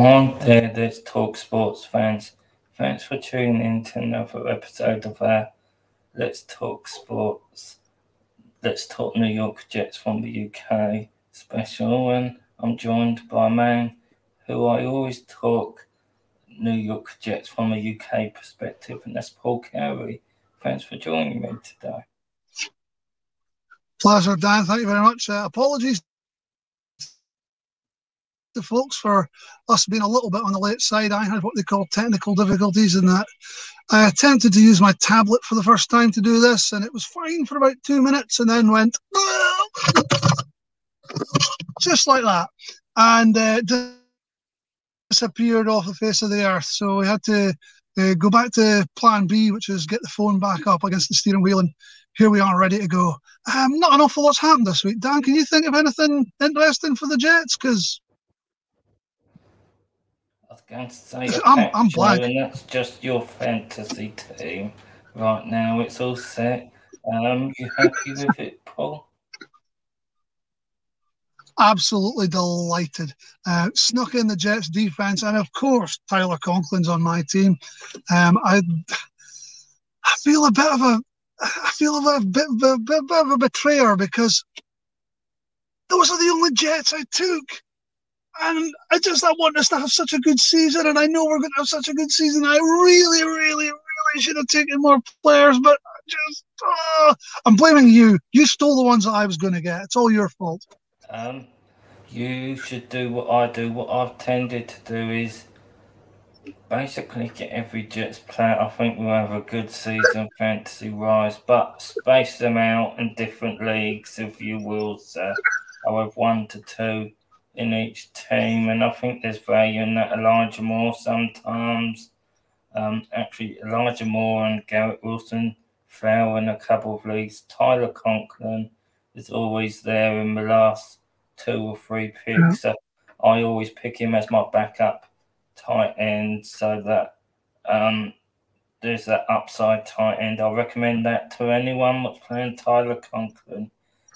Hi there, there's Talk Sports fans. Thanks for tuning in to another episode of our Let's Talk Sports. Let's Talk New York Jets from the UK special. And I'm joined by a man who I always talk New York Jets from a UK perspective, and that's Paul Cowie. Thanks for joining me today. Pleasure, Dan. Thank you very much. Uh, apologies to folks for us being a little bit on the late side. I had what they call technical difficulties in that I attempted to use my tablet for the first time to do this, and it was fine for about two minutes, and then went just like that, and uh, disappeared off the face of the earth. So we had to uh, go back to Plan B, which is get the phone back up against the steering wheel, and here we are, ready to go. Um, not an awful lot's happened this week. Dan, can you think of anything interesting for the Jets? Because going to say I'm, I'm black. and that's just your fantasy team right now. It's all set. Um, you happy with it, Paul? Absolutely delighted. Uh, snuck in the Jets defense, and of course Tyler Conklin's on my team. Um, I I feel a bit of a I feel a bit, a bit, bit of a betrayer because those are the only Jets I took and I just I want us to have such a good season, and I know we're going to have such a good season. I really, really, really should have taken more players, but I just uh, I'm blaming you. You stole the ones that I was going to get. It's all your fault. Um, you should do what I do. What I've tended to do is basically get every Jets player. I think we'll have a good season fantasy wise, but space them out in different leagues, if you will. So I'll have one to two in each team, and I think there's value in that. Elijah Moore sometimes. Um, actually, Elijah Moore and Garrett Wilson fell in a couple of leagues. Tyler Conklin is always there in the last two or three picks. So I always pick him as my backup tight end so that um, there's that upside tight end. I recommend that to anyone that's playing Tyler Conklin.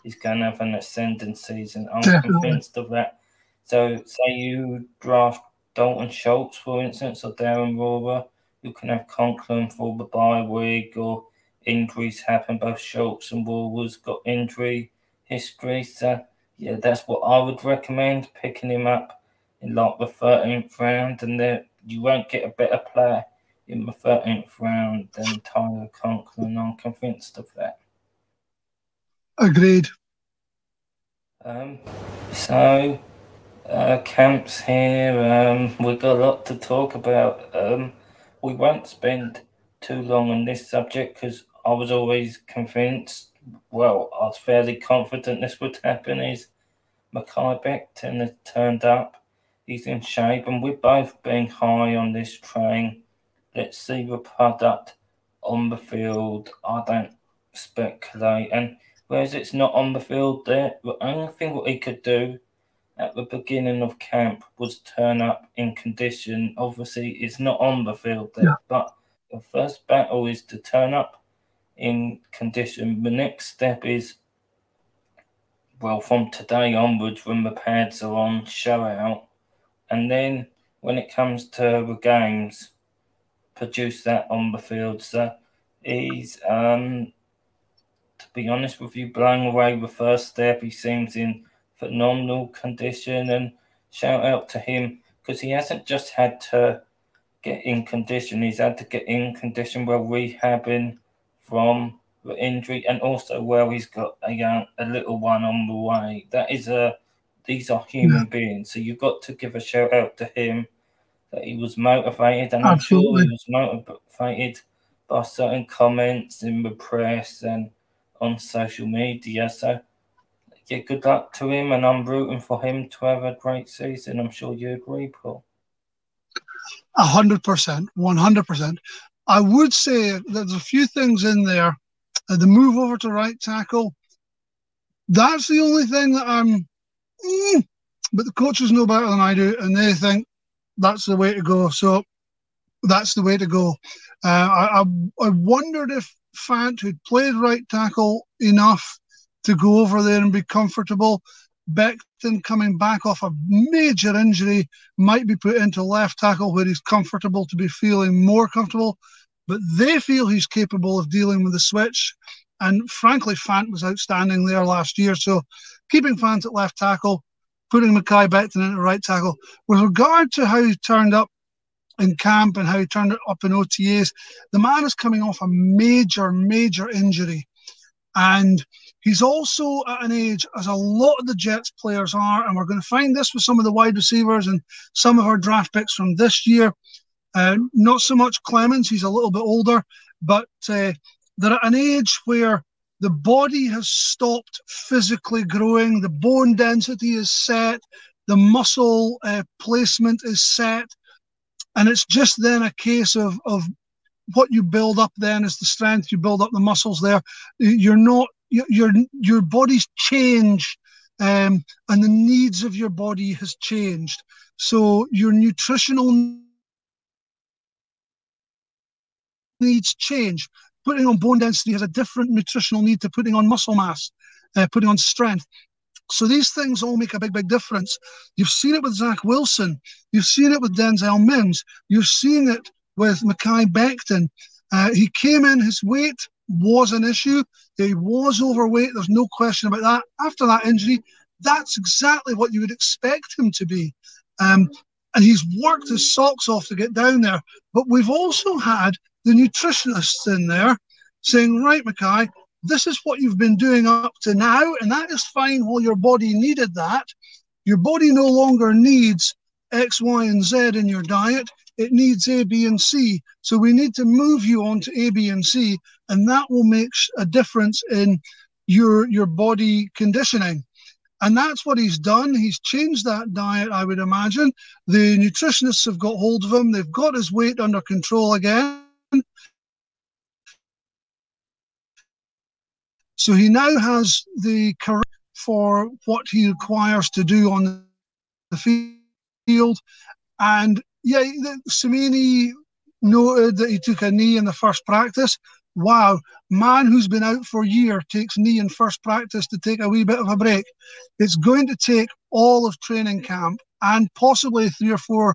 He's going to have an ascending season. I'm Definitely. convinced of that. So, say you draft Dalton Schultz, for instance, or Darren Waller, you can have Conklin for the bye week, or injuries happen. Both Schultz and Waller's got injury history. So, yeah, that's what I would recommend picking him up in like the 13th round, and then you won't get a better player in the 13th round than Tyler Conklin. I'm convinced of that. Agreed. Um, so uh, camps here. Um, we've got a lot to talk about. Um, we won't spend too long on this subject because I was always convinced, well, I was fairly confident this would happen. Is Mekhi Becton has turned up. He's in shape, and we're both being high on this train. Let's see the product on the field. I don't speculate. And whereas it's not on the field, there, the only thing what he could do at the beginning of camp was turn up in condition. Obviously, it's not on the field there, yeah. but the first battle is to turn up in condition. The next step is, well, from today onwards, when the pads are on, show out. And then when it comes to the games, produce that on the field. So he's, um, to be honest with you, blowing away the first step. He seems in phenomenal condition and shout out to him because he hasn't just had to get in condition, he's had to get in condition while rehabbing from the injury and also where he's got a young a little one on the way. That is a these are human beings. So you've got to give a shout out to him that he was motivated and Absolutely. I'm sure he was motivated by certain comments in the press and on social media. So yeah, good luck to him, and I'm rooting for him to have a great season. I'm sure you agree, Paul. A hundred percent, one hundred percent. I would say there's a few things in there. Uh, the move over to right tackle, that's the only thing that I'm. Mm, but the coaches know better than I do, and they think that's the way to go. So that's the way to go. Uh, I, I, I wondered if Fant, who'd played right tackle enough to go over there and be comfortable. Becton coming back off a major injury might be put into left tackle where he's comfortable to be feeling more comfortable, but they feel he's capable of dealing with the switch. And frankly, Fant was outstanding there last year. So keeping Fant at left tackle, putting Mekhi Becton into right tackle. With regard to how he turned up in camp and how he turned it up in OTAs, the man is coming off a major, major injury. And he's also at an age, as a lot of the Jets players are, and we're going to find this with some of the wide receivers and some of our draft picks from this year. Uh, not so much Clemens, he's a little bit older, but uh, they're at an age where the body has stopped physically growing, the bone density is set, the muscle uh, placement is set, and it's just then a case of, of what you build up then is the strength you build up the muscles there you're not your your body's changed um, and the needs of your body has changed so your nutritional needs change putting on bone density has a different nutritional need to putting on muscle mass, uh, putting on strength. So these things all make a big, big difference. You've seen it with Zach Wilson. You've seen it with Denzel Mims. You're seeing it with Mekhi Becton. Uh, he came in, his weight was an issue. He was overweight. There's no question about that. After that injury, that's exactly what you would expect him to be. Um, and he's worked his socks off to get down there. But we've also had the nutritionists in there saying, right, Mekhi, this is what you've been doing up to now, and that is fine while your body needed that. Your body no longer needs X, Y, and Z in your diet. It needs A, B, and C. So we need to move you on to A, B, and C, and that will make a difference in your your body conditioning. And that's what he's done. He's changed that diet, I would imagine. The nutritionists have got hold of him. They've got his weight under control again. So he now has the correct for what he requires to do on the field. And yeah, Cimini noted that he took a knee in the first practice. Wow, man who's been out for a year takes knee in first practice to take a wee bit of a break. It's going to take all of training camp and possibly three or four,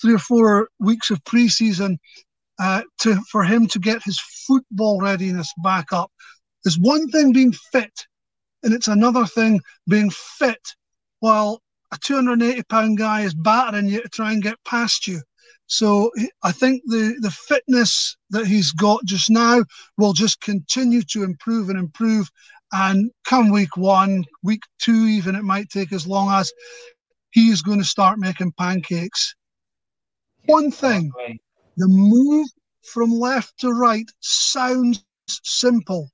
three or four weeks of preseason uh, to for him to get his football readiness back up. There's one thing being fit, and it's another thing being fit while a 280 pound guy is battering you to try and get past you. So I think the, the fitness that he's got just now will just continue to improve and improve. And come week one, week two, even it might take as long as he is going to start making pancakes. One thing, the move from left to right sounds simple.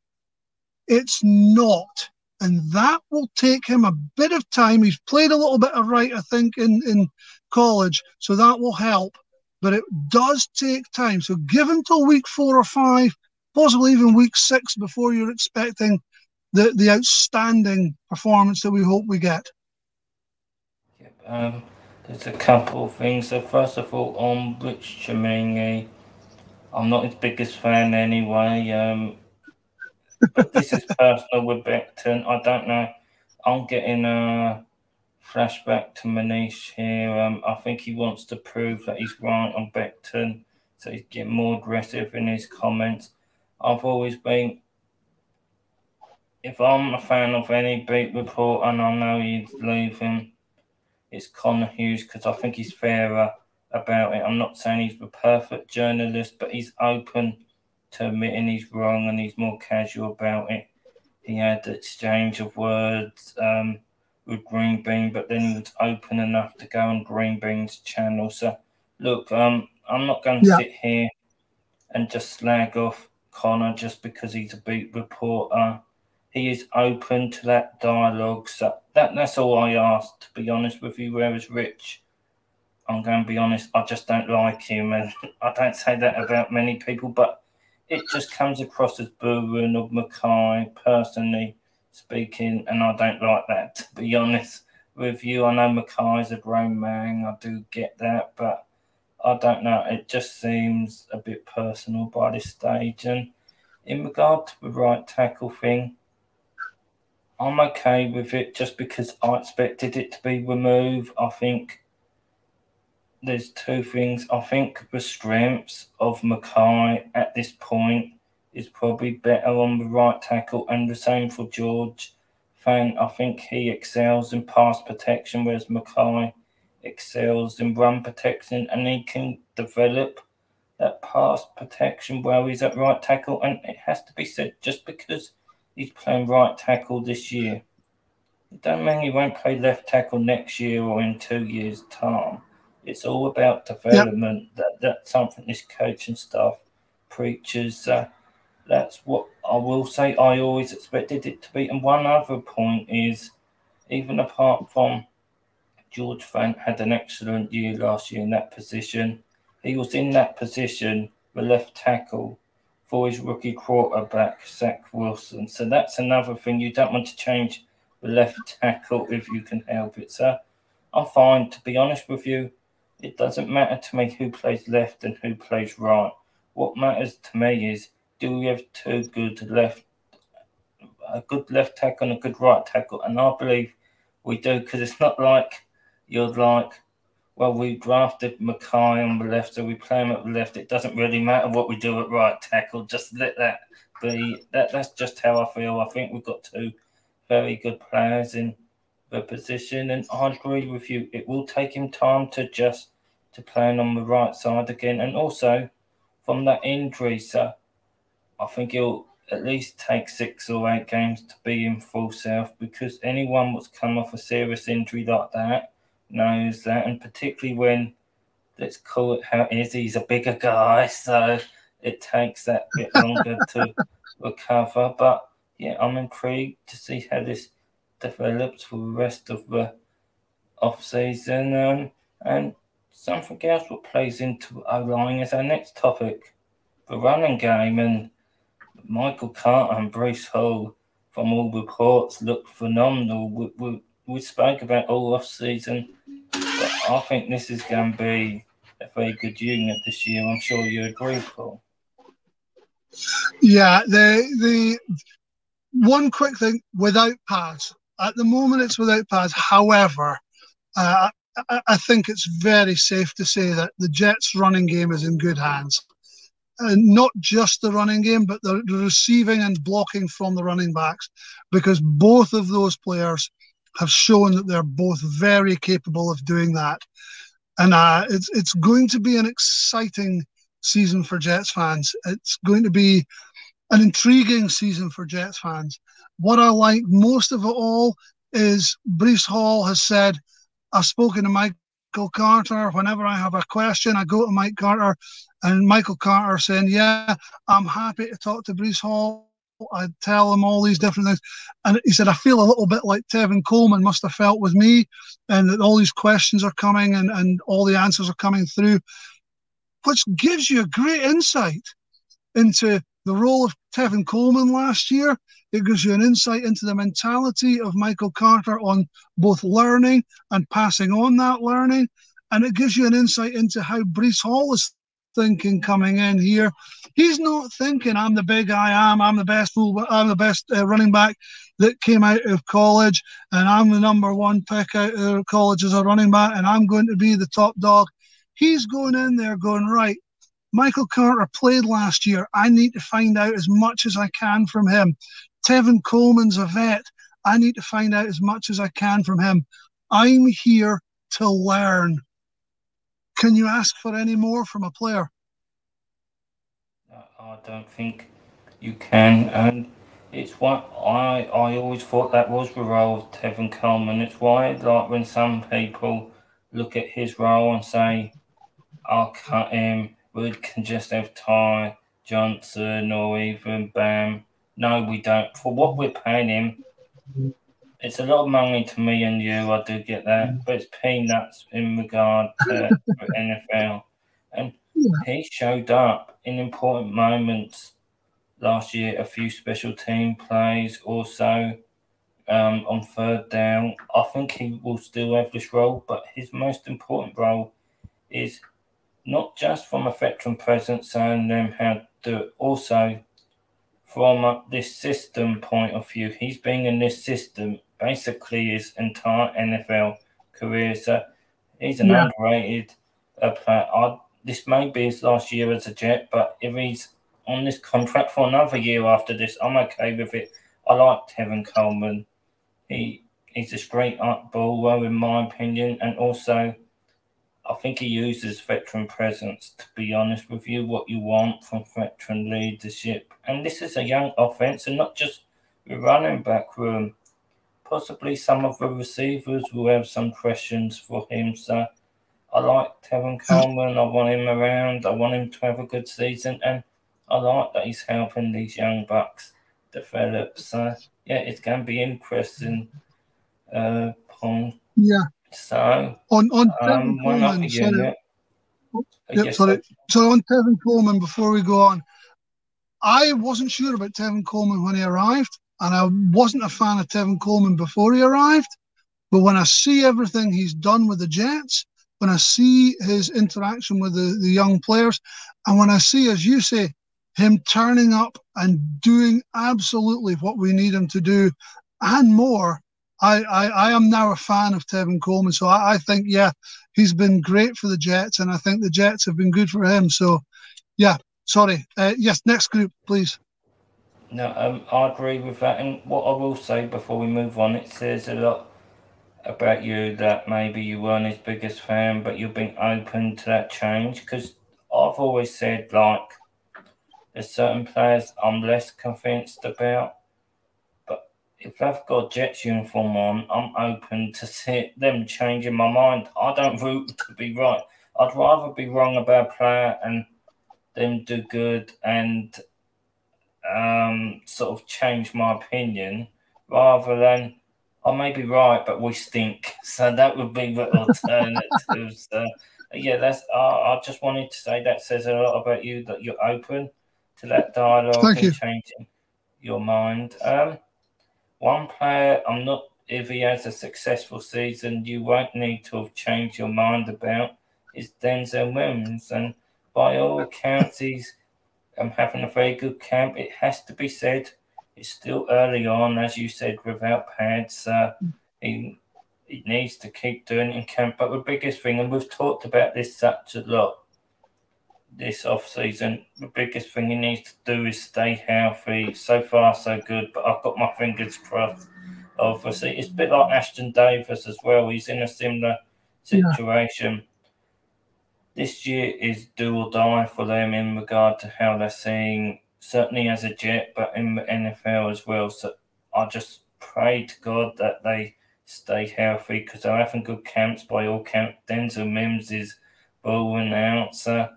It's not. And that will take him a bit of time. He's played a little bit of right, I think, in, in college, so that will help. But it does take time. So give him till week four or five, possibly even week six before you're expecting the, the outstanding performance that we hope we get. Yep, um, there's a couple of things. So first of all, on Rich Cimini, I'm not his biggest fan anyway. Um, but this is personal with Becton. I don't know. I'm getting a flashback to Manish here. Um, I think he wants to prove that he's right on Becton, so he's getting more aggressive in his comments. I've always been, if I'm a fan of any beat report and I know he's leaving, it's Connor Hughes because I think he's fairer about it. I'm not saying he's the perfect journalist, but he's open to admitting he's wrong and he's more casual about it. He had the exchange of words um, with Green Bean, but then he was open enough to go on Green Bean's channel. So, look, um, I'm not going to yeah. sit here and just slag off Connor just because he's a beat reporter. He is open to that dialogue. So that that's all I ask, to be honest with you. Whereas Rich, I'm going to be honest, I just don't like him, and I don't say that about many people, but it just comes across as booing of Mekhi, personally speaking, and I don't like that, to be honest with you. I know Mekhi's a grown man, I do get that, but I don't know. It just seems a bit personal by this stage. And in regard to the right tackle thing, I'm okay with it just because I expected it to be removed. I think there's two things. I think the strengths of Mekhi at this point is probably better on the right tackle, and the same for George Fant. I think he excels in pass protection, whereas Mekhi excels in run protection, and he can develop that pass protection while he's at right tackle. And it has to be said, just because he's playing right tackle this year, it don't mean he won't play left tackle next year or in two years' time. It's all about development. Yep. That that's something this coaching staff preaches. Uh, that's what I will say. I always expected it to be. And one other point is, even apart from George Fant had an excellent year last year in that position. He was in that position, the left tackle, for his rookie quarterback, Zach Wilson. So that's another thing. You don't want to change the left tackle if you can help it. So I'm fine, to be honest with you. It doesn't matter to me who plays left and who plays right. What matters to me is do we have two good left, a good left tackle and a good right tackle? And I believe we do because it's not like you're like, well, we drafted Mekhi on the left, so we play him at the left. It doesn't really matter what we do at right tackle. Just let that be. That that's just how I feel. I think we've got two very good players in the position. And I agree with you. It will take him time to just to playing on the right side again. And also from that injury, so I think he'll at least take six or eight games to be in full self because anyone that's come off a serious injury like that knows that. And particularly when, let's call it how it is, he's a bigger guy. So it takes that bit longer to recover. But yeah, I'm intrigued to see how this develops for the rest of the off season. Um, and something else that plays into our line is our next topic, the running game. And Michael Carter and Breece Hall, from all reports, look phenomenal. We, we, we spoke about all off season, but I think this is going to be a very good unit this year. I'm sure you agree, Paul. Yeah, the the one quick thing without pads. At the moment, it's without pads. However, uh, I, I think it's very safe to say that the Jets' running game is in good hands. And not just the running game, but the, the receiving and blocking from the running backs, because both of those players have shown that they're both very capable of doing that. And uh, it's it's going to be an exciting season for Jets fans. It's going to be an intriguing season for Jets fans. What I like most of it all is Breece Hall has said, I've spoken to Michael Carter. Whenever I have a question, I go to Mike Carter, and Michael Carter saying, Yeah, I'm happy to talk to Breece Hall. I tell him all these different things. And he said, I feel a little bit like Tevin Coleman must have felt with me, and that all these questions are coming and, and all the answers are coming through, which gives you a great insight into the role of Tevin Coleman last year. It gives you an insight into the mentality of Michael Carter on both learning and passing on that learning. And it gives you an insight into how Breece Hall is thinking coming in here. He's not thinking, I'm the big I am, I'm the best full, I'm the best uh, running back that came out of college, and I'm the number one pick out of college as a running back, and I'm going to be the top dog. He's going in there going, right, Michael Carter played last year. I need to find out as much as I can from him. Tevin Coleman's a vet. I need to find out as much as I can from him. I'm here to learn. Can you ask for any more from a player? I don't think you can. And it's what I I always thought that was the role of Tevin Coleman. It's why, like, when some people look at his role and say, I'll cut him we can just have Ty Johnson or even Bam. No, we don't. For what we're paying him, it's a lot of money to me and you. I do get that, but it's peanuts in regard to NFL. And he showed up in important moments last year. A few special team plays, also um, on third down. I think he will still have this role, but his most important role is not just from a veteran presence and them how to also from this system point of view, he's been in this system basically his entire NFL career. So he's an yeah. underrated uh, player. I, this may be his last year as a Jet, but if he's on this contract for another year after this, I'm okay with it. I like Tevin Coleman. He he's a straight up baller in my opinion, and also I think he uses veteran presence. To be honest with you, what you want from veteran leadership, and this is a young offense, and not just the running back room. Possibly some of the receivers will have some questions for him. So I like Tevin Coleman. I want him around. I want him to have a good season, and I like that he's helping these young bucks develop. So yeah, it's going to be interesting. Uh, Pong. Yeah. So on on um, Coleman, sorry. Yeah, sorry. So on Tevin Coleman, before we go on, I wasn't sure about Tevin Coleman when he arrived, and I wasn't a fan of Tevin Coleman before he arrived. But when I see everything he's done with the Jets, when I see his interaction with the, the young players, and when I see, as you say, him turning up and doing absolutely what we need him to do and more. I, I, I am now a fan of Tevin Coleman. So I, I think, yeah, he's been great for the Jets, and I think the Jets have been good for him. So, yeah, sorry. Uh, yes, next group, please. No, um, I agree with that. And what I will say before we move on, it says a lot about you that maybe you weren't his biggest fan, but you've been open to that change. Because I've always said, like, there's certain players I'm less convinced about. If I've got Jets uniform on, I'm open to see them changing my mind. I don't root to be right. I'd rather be wrong about a player and them do good and um, sort of change my opinion rather than I may be right, but we stink. So that would be the alternatives. uh, yeah, that's. Uh, I just wanted to say that says a lot about you that you're open to that dialogue Thank and you. changing your mind. Um, one player, I'm not, if he has a successful season, you won't need to have changed your mind about is Denzel Williams. And by all accounts, he's having a very good camp. It has to be said, it's still early on, as you said, without pads. Uh, he, he needs to keep doing it in camp. But the biggest thing, and we've talked about this such a lot, this off season. The biggest thing he needs to do is stay healthy. So far, so good, but I've got my fingers crossed. Obviously, it's a bit like Ashtyn Davis as well. He's in a similar situation. Yeah. This year is do or die for them in regard to how they're seeing, certainly as a Jet, but in the NFL as well. So I just pray to God that they stay healthy because they're having good camps by all count. Denzel Mims is balling out. So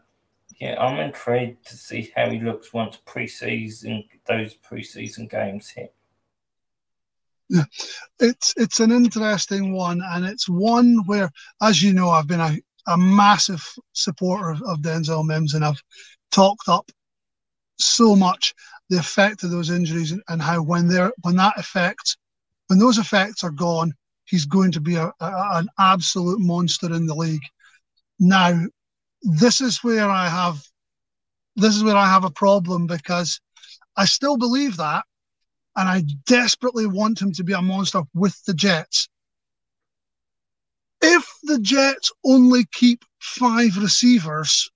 yeah, I'm intrigued to see how he looks once preseason those preseason games hit. Yeah, it's it's an interesting one, and it's one where, as you know, I've been a, a massive supporter of, of Denzel Mims, and I've talked up so much the effect of those injuries and, how when they're when that effect when those effects are gone, he's going to be a, a, an absolute monster in the league. Now, this is where I have this is where I have a problem because I still believe that and I desperately want him to be a monster with the Jets. If the Jets only keep five receivers,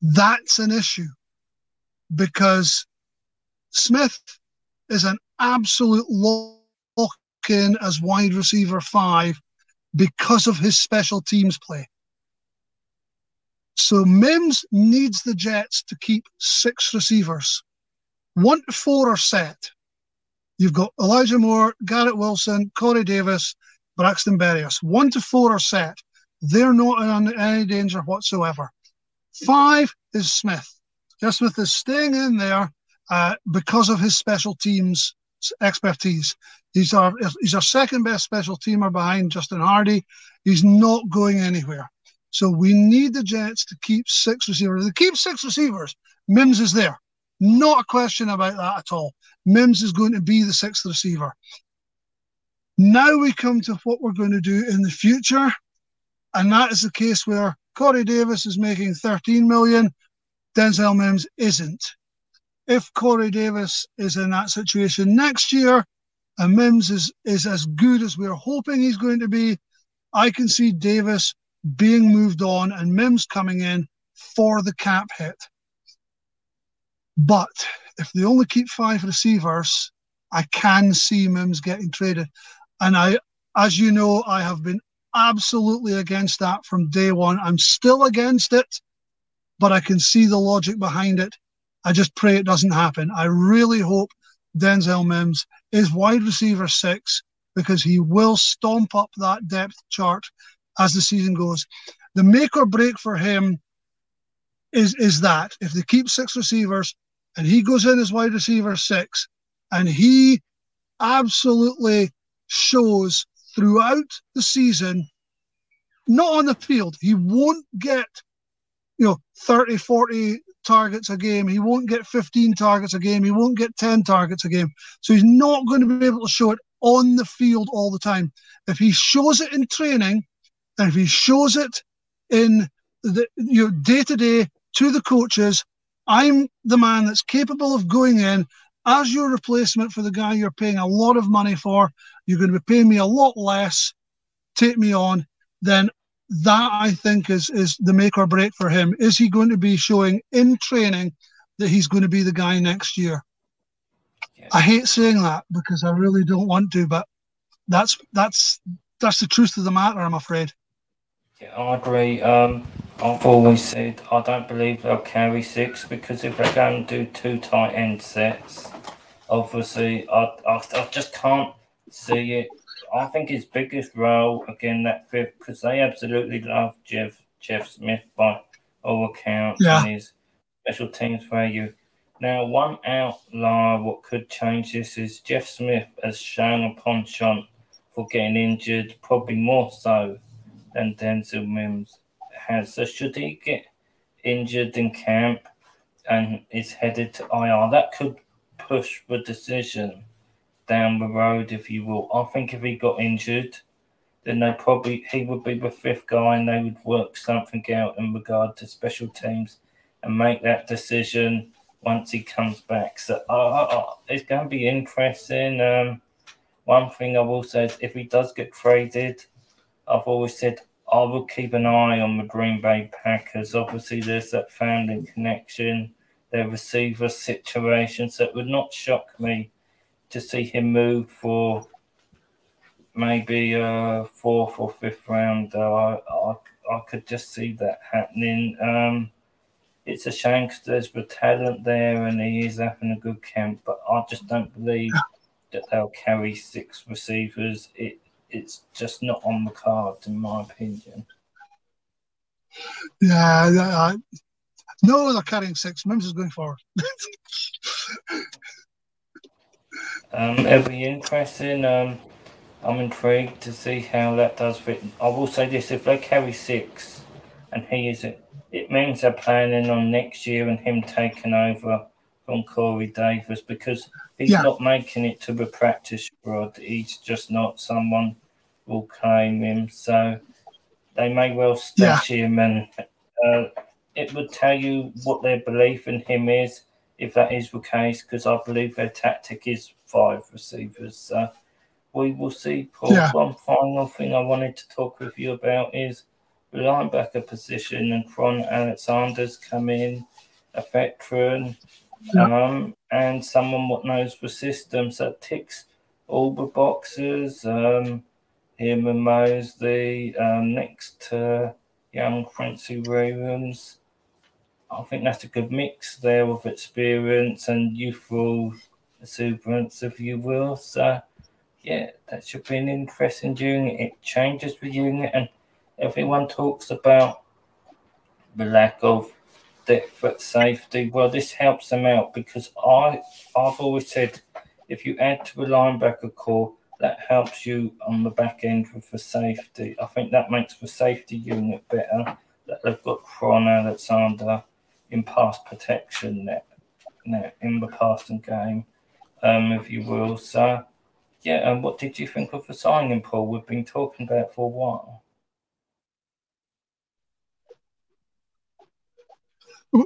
that's an issue because Smith is an absolute lock in as wide receiver five because of his special teams play. So Mims needs the Jets to keep six receivers. One to four are set. You've got Elijah Moore, Garrett Wilson, Corey Davis, Braxton Berrios. One to four are set. They're not in any danger whatsoever. Five is Smith. Just Smith is staying in there uh, because of his special teams expertise. He's our he's our second best special teamer behind Justin Hardee. He's not going anywhere. So we need the Jets to keep six receivers. They keep six receivers. Mims is there. Not a question about that at all. Mims is going to be the sixth receiver. Now we come to what we're going to do in the future. And that is the case where Corey Davis is making 13 million, Denzel Mims isn't. if Corey Davis is in that situation next year and Mims is, is as good as we're hoping he's going to be, I can see Davis being moved on and Mims coming in for the cap hit. But if they only keep five receivers, I can see Mims getting traded. And I, as you know, I have been absolutely against that from day one. I'm still against it, but I can see the logic behind it. I just pray it doesn't happen. I really hope Denzel Mims is wide receiver six because he will stomp up that depth chart as the season goes. The make or break for him is is that if they keep six receivers and he goes in as wide receiver six and he absolutely shows throughout the season, not on the field, he won't get you know 30 40 targets a game. He won't get 15 targets a game. He won't get 10 targets a game. So he's not going to be able to show it on the field all the time. If he shows it in training and if he shows it in the you know day to day to the coaches i'm the man that's capable of going in as your replacement for the guy you're paying a lot of money for you're going to be paying me a lot less take me on then that I think is is the make or break for him. Is he going to be showing in training that he's going to be the guy next year? Yeah. I hate saying that because I really don't want to, but that's that's that's the truth of the matter. I'm afraid. I agree. Um, I've always said I don't believe they'll carry six because if they're going to do two tight end sets, obviously I, I, I just can't see it I think his biggest role again that fifth because they absolutely love Jeff Jeff Smith by all accounts yeah. and his special teams value. Now, one outlier what could change this is Jeff Smith has shown a penchant for getting injured, probably more so than Denzel Mims has. So, should he get injured in camp and is headed to IR, that could push the decision down the road, if you will. I think if he got injured, then they probably he would be the fifth guy, and they would work something out in regard to special teams and make that decision once he comes back. So uh, uh, it's going to be interesting. Um, one thing I will say is if he does get traded, I've always said I will keep an eye on the Green Bay Packers. Obviously, there's that family connection, their receiver situation, so it would not shock me to see him move for maybe a fourth or fifth round. Uh, I, I could just see that happening. Um, it's a shame because there's the talent there and he is having a good camp, but I just don't believe that they'll carry six receivers. It it's just not on the cards, in my opinion. Yeah, uh, no, they're carrying six. Mims is going forward. Um, it'll be interesting. Um, I'm intrigued to see how that does fit. I will say this: if they carry six, and he is it, it means they're planning on next year and him taking over from Corey Davis because he's yeah. not making it to the practice squad. He's just not someone will claim him. So they may well stash yeah. him, and uh, it would tell you what their belief in him is if that is the case, because I believe their tactic is five receivers. So we will see, Paul. Yeah. One final thing I wanted to talk with you about is the linebacker position, and Kwon Alexander's come in, a veteran. Um, and someone what knows the system. So ticks all the boxes. Um, him and Mosley um, next to young Quincy Williams. I think that's a good mix there of experience and youthful exuberance, if you will. So, yeah, that should be an interesting unit. It changes the unit, and everyone talks about the lack of depth at safety. Well, this helps them out because I, I've always said if you add to the linebacker core, that helps you on the back end with the safety. I think that makes the safety unit better. That they've got Kwon Alexander in pass protection net, net in the passing game, um, if you will. So, yeah, and what did you think of the signing, Paul? We've been talking about for a while.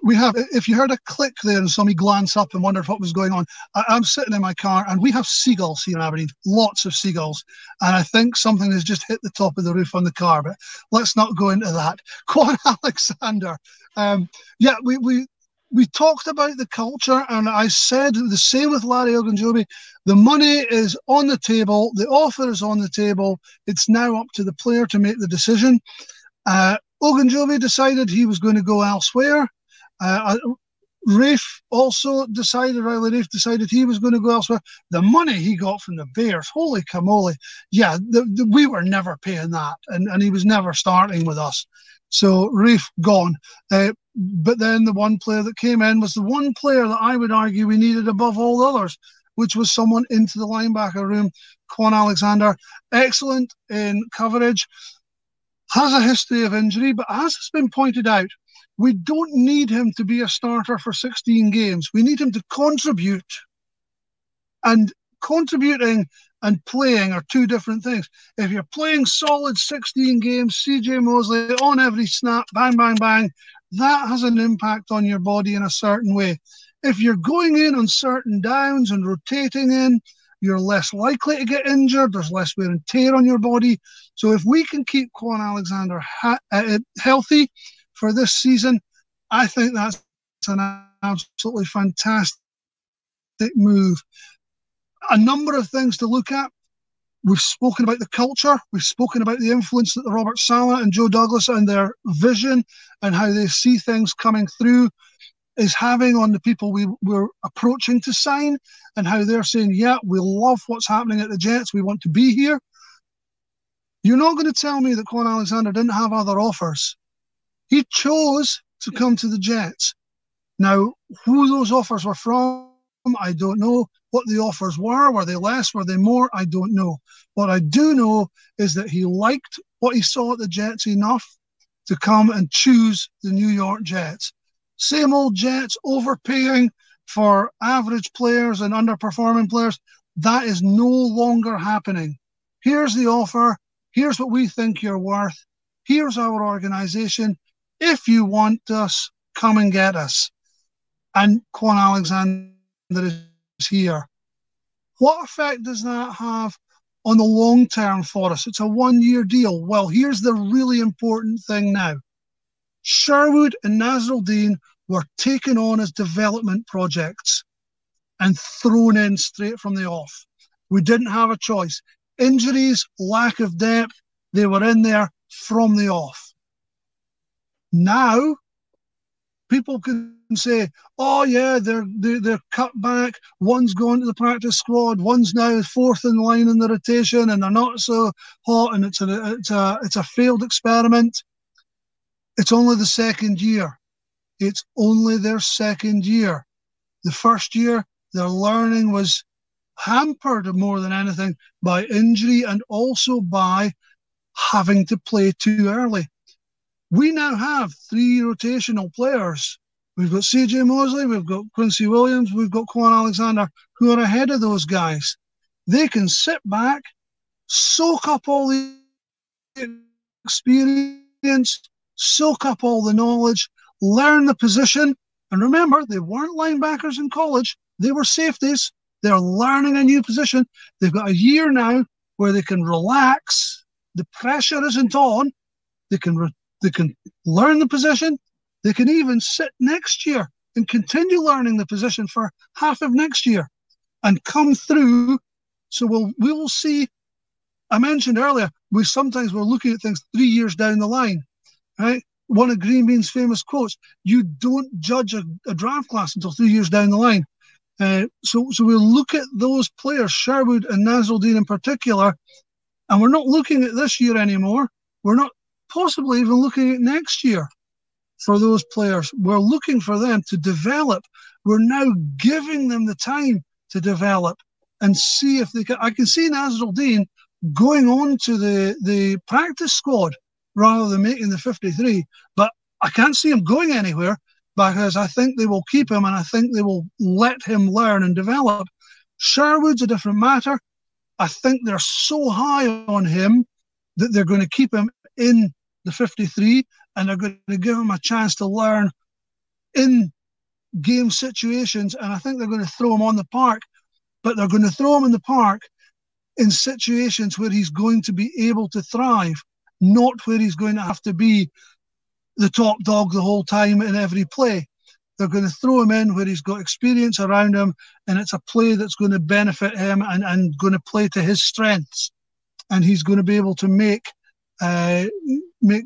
We have, if you heard a click there and me glance up and wondered what was going on, I, am sitting in my car and we have seagulls here in Aberdeen, lots of seagulls. And I think something has just hit the top of the roof on the car, but let's not go into that. Kwon Alexander. Um, yeah, we, we, we talked about the culture, and I said the same with Larry Ogunjobi. The money is on the table, the offer is on the table. It's now up to the player to make the decision. Uh, Ogunjobi decided he was going to go elsewhere. Uh, Rafe also decided, Riley Rafe decided he was going to go elsewhere. The money he got from the Bears, holy camole. Yeah, the, the, we were never paying that, and, and he was never starting with us. So Rafe gone. Uh, but then the one player that came in was the one player that I would argue we needed above all others, which was someone into the linebacker room, Kwon Alexander. Excellent in coverage, has a history of injury, but as has been pointed out, we don't need him to be a starter for 16 games. We need him to contribute. And contributing and playing are two different things. If you're playing solid 16 games, CJ Mosley on every snap, bang, bang, bang, that has an impact on your body in a certain way. If you're going in on certain downs and rotating in, you're less likely to get injured. There's less wear and tear on your body. So if we can keep Kwon Alexander ha- uh, healthy for this season, I think that's an absolutely fantastic move. A number of things to look at. We've spoken about the culture. We've spoken about the influence that the Robert Saleh and Joe Douglas and their vision and how they see things coming through is having on the people we were approaching to sign and how they're saying, yeah, we love what's happening at the Jets. We want to be here. You're not going to tell me that Kwon Alexander didn't have other offers. He chose to come to the Jets. Now, who those offers were from, I don't know. What the offers were, were they less, were they more? I don't know. What I do know is that he liked what he saw at the Jets enough to come and choose the New York Jets. Same old Jets overpaying for average players and underperforming players. That is no longer happening. Here's the offer. Here's what we think you're worth. Here's our organization. If you want us, come and get us. And Kwon Alexander is here. What effect does that have on the long term for us? It's a one year deal. Well, here's the really important thing now Sherwood and Nasirildeen were taken on as development projects and thrown in straight from the off. We didn't have a choice. Injuries, lack of depth, they were in there from the off. Now, people can say, "Oh yeah, they're they're, cut back. One's going to the practice squad. One's now fourth in line in the rotation, and they're not so hot. And it's a it's a it's a failed experiment." It's only the second year. It's only their second year. The first year, their learning was hampered more than anything by injury and also by having to play too early. We now have three rotational players. We've got CJ Mosley, we've got Quincy Williams, we've got Kwon Alexander, who are ahead of those guys. They can sit back, soak up all the experience, soak up all the knowledge, learn the position. And remember, they weren't linebackers in college, they were safeties. They're learning a new position. They've got a year now where they can relax. The pressure isn't on. They can re- they can learn the position. They can even sit next year and continue learning the position for half of next year and come through. So we'll we will see. I mentioned earlier we sometimes we're looking at things three years down the line, right? one of Green Bean's famous quotes: "You don't judge a, a draft class until three years down the line." Uh, so, so we'll look at those players, Sherwood and Nasirildeen in particular, and we're not looking at this year anymore. We're not possibly even looking at next year for those players. We're looking for them to develop. We're now giving them the time to develop and see if they can. I can see Nasirildeen going on to the, the practice squad rather than making the 53. But I can't see him going anywhere because I think they will keep him and I think they will let him learn and develop. Sherwood's a different matter. I think they're so high on him that they're going to keep him in the 53 and they're going to give him a chance to learn in game situations, and I think they're going to throw him on the park, but they're going to throw him in the park in situations where he's going to be able to thrive, not where he's going to have to be the top dog the whole time in every play. They're going to throw him in where he's got experience around him, and it's a play that's going to benefit him and, and going to play to his strengths. And he's going to be able to make uh, make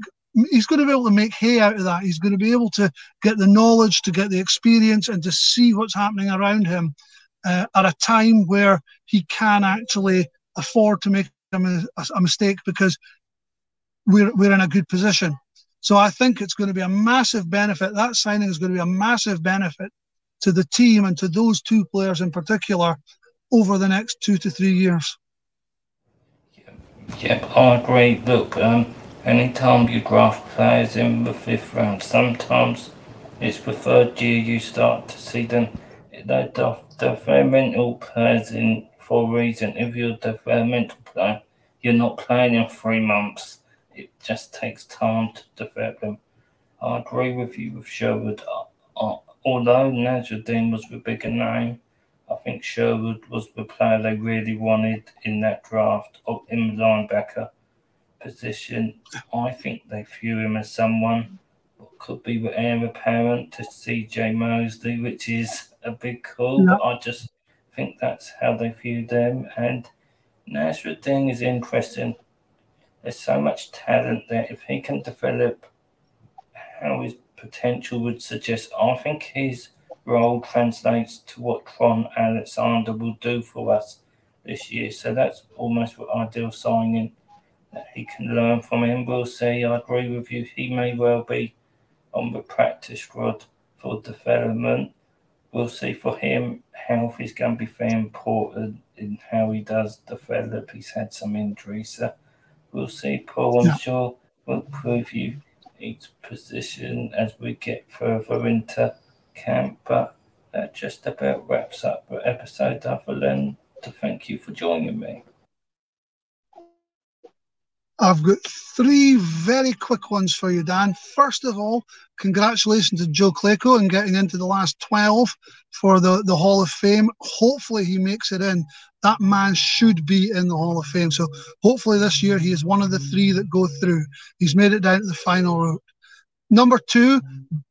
he's going to be able to make hay out of that. He's going to be able to get the knowledge, to get the experience, and to see what's happening around him uh, at a time where he can actually afford to make a, a mistake because we're, we're in a good position. So I think it's going to be a massive benefit. That signing is going to be a massive benefit to the team and to those two players in particular over the next two to three years. Yep, I agree. Look, um, anytime you draft players in the fifth round, sometimes it's the third year you start to see them. They're developmental players in for a reason. If you're a developmental player, you're not playing in three months. It just takes time to develop them. I agree with you with Sherwood. Uh, uh, although Nasirildeen was the bigger name, I think Sherwood was the player they really wanted in that draft in linebacker position. I think they view him as someone what could be the heir apparent to CJ Mosley, which is a big call, but I just think that's how they view them. And Nasirildeen is interesting. There's so much talent there. If he can develop how his potential would suggest, I think his role translates to what Kwon Alexander will do for us this year. So that's almost what ideal signing that he can learn from him. We'll see. I agree with you. He may well be on the practice squad for development. We'll see for him. Health is going to be very important in how he does develop. He's had some injuries. So we'll see. Paul, I'm yeah. sure, will preview each position as we get further into camp. But that just about wraps up the episode. Other than to thank you for joining me. I've got three very quick ones for you, Dan. First of all, congratulations to Joe Klecko in getting into the last 12 for the, the Hall of Fame. Hopefully, he makes it in. That man should be in the Hall of Fame. So, hopefully, this year he is one of the three that go through. He's made it down to the final route. Number two,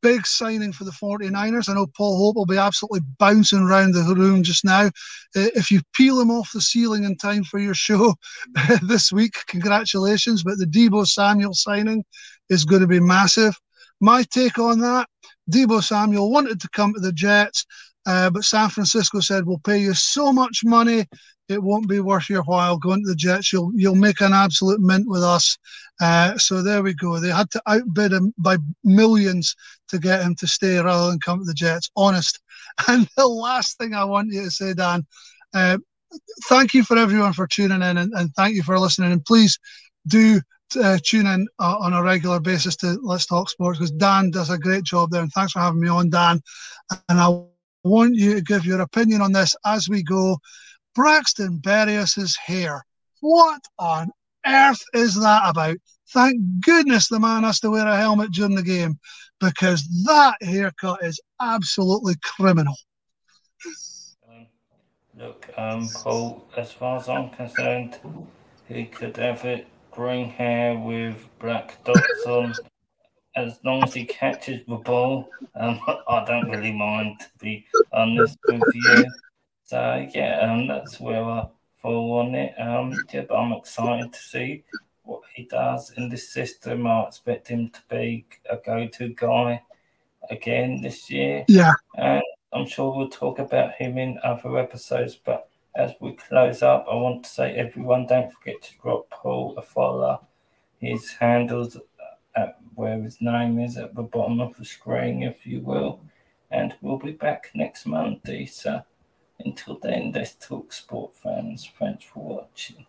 big signing for the 49ers. I know Paul Hope will be absolutely bouncing around the room just now. Uh, if you peel him off the ceiling in time for your show this week, congratulations. But the Deebo Samuel signing is going to be massive. My take on that Deebo Samuel wanted to come to the Jets, uh, but San Francisco said, We'll pay you so much money it won't be worth your while going to the Jets. You'll you'll make an absolute mint with us. Uh, so there we go. They had to outbid him by millions to get him to stay rather than come to the Jets. Honest. And the last thing I want you to say, Dan, uh, thank you for everyone for tuning in and, and thank you for listening. And please do uh, tune in uh, on a regular basis to Let's Talk Sports because Dan does a great job there. And thanks for having me on, Dan. And I want you to give your opinion on this as we go. Braxton Berrios's hair. What on earth is that about? Thank goodness the man has to wear a helmet during the game because that haircut is absolutely criminal. Um, look, um, Paul, as far as I'm concerned, he could have it green hair with black dots on. As long as he catches the ball, um, I don't really mind, to be honest with you. So yeah, um, that's where I fall on it. Um, yeah, but I'm excited to see what he does in this system. I expect him to be a go-to guy again this year. Yeah, and I'm sure we'll talk about him in other episodes. But as we close up, I want to say everyone, don't forget to drop Paul a follow. His handles at where his name is at the bottom of the screen, if you will. And we'll be back next Monday. So until then, let's talk sport fans. Thanks for watching.